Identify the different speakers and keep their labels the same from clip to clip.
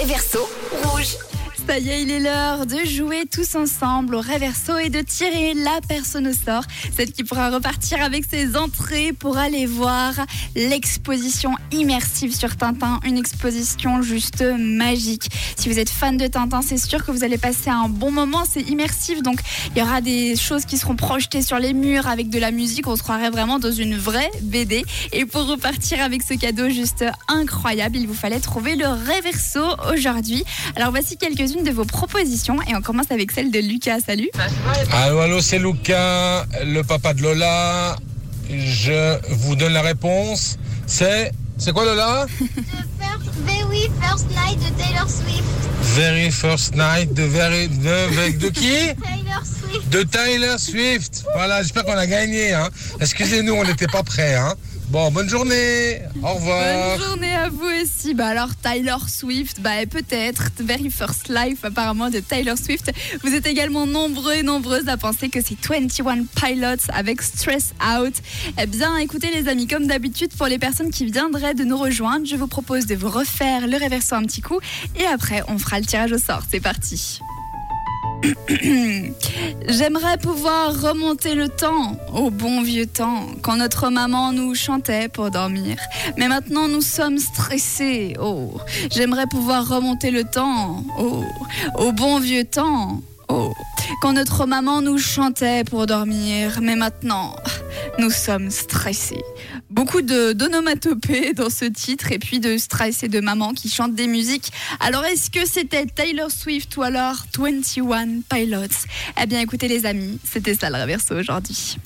Speaker 1: Réverso rouge.
Speaker 2: Ça y est, il est l'heure de jouer tous ensemble au réverso et de tirer la personne au sort, celle qui pourra repartir avec ses entrées pour aller voir l'exposition immersive sur Tintin, une exposition juste magique. Si vous êtes fan de Tintin, c'est sûr que vous allez passer un bon moment, c'est immersif, donc il y aura des choses qui seront projetées sur les murs avec de la musique, on se croirait vraiment dans une vraie BD. Et pour repartir avec ce cadeau juste incroyable, il vous fallait trouver le réverso aujourd'hui. Alors voici quelques-unes de vos propositions et on commence avec celle de Lucas. Salut.
Speaker 3: Allô, allô, c'est Lucas, le papa de Lola. Je vous donne la réponse. C'est. C'est quoi Lola?
Speaker 4: The very first night de Taylor Swift.
Speaker 3: Very First Night de, very, de, de, de qui?
Speaker 4: Taylor Swift.
Speaker 3: De Tyler Swift. Voilà, j'espère qu'on a gagné. Hein. Excusez-nous, on n'était pas prêts. Hein. Bon, bonne journée. Au revoir.
Speaker 2: Bonne journée à vous aussi. Bah alors Tyler Swift, bah peut-être Very First Life apparemment de Taylor Swift. Vous êtes également nombreux et nombreuses à penser que c'est 21 Pilots avec Stress Out. Eh bien, écoutez les amis, comme d'habitude pour les personnes qui viendraient de nous rejoindre, je vous propose de vous refaire le réverso un petit coup et après on fera le tirage au sort. C'est parti. J'aimerais pouvoir remonter le temps, au bon vieux temps, quand notre maman nous chantait pour dormir. Mais maintenant nous sommes stressés. Oh, j'aimerais pouvoir remonter le temps, oh, au bon vieux temps. Oh, quand notre maman nous chantait pour dormir. Mais maintenant, nous sommes stressés. Beaucoup d'onomatopées dans ce titre et puis de stress et de maman qui chantent des musiques. Alors est-ce que c'était Taylor Swift ou alors 21 Pilots? Eh bien écoutez les amis, c'était ça le reverso aujourd'hui.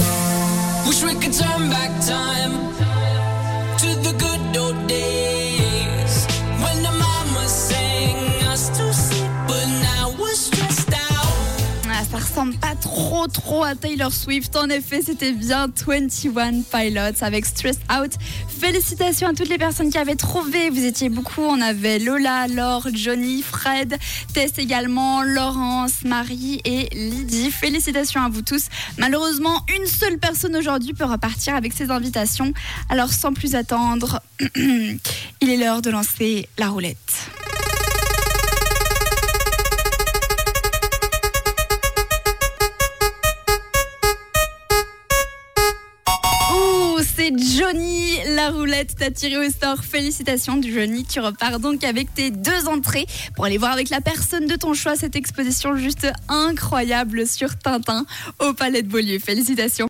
Speaker 2: Ressemble pas trop trop à Taylor Swift. En effet, c'était bien 21 Pilots avec Stress Out. Félicitations à toutes les personnes qui avaient trouvé. Vous étiez beaucoup. On avait Lola, Laure, Johnny, Fred, Tess également, Laurence, Marie et Lydie. Félicitations à vous tous. Malheureusement, une seule personne aujourd'hui peut repartir avec ses invitations. Alors sans plus attendre, il est l'heure de lancer la roulette. C'est Johnny, la roulette t'a tiré au sort. Félicitations Johnny, tu repars donc avec tes deux entrées pour aller voir avec la personne de ton choix cette exposition juste incroyable sur Tintin au Palais de Beaulieu. Félicitations.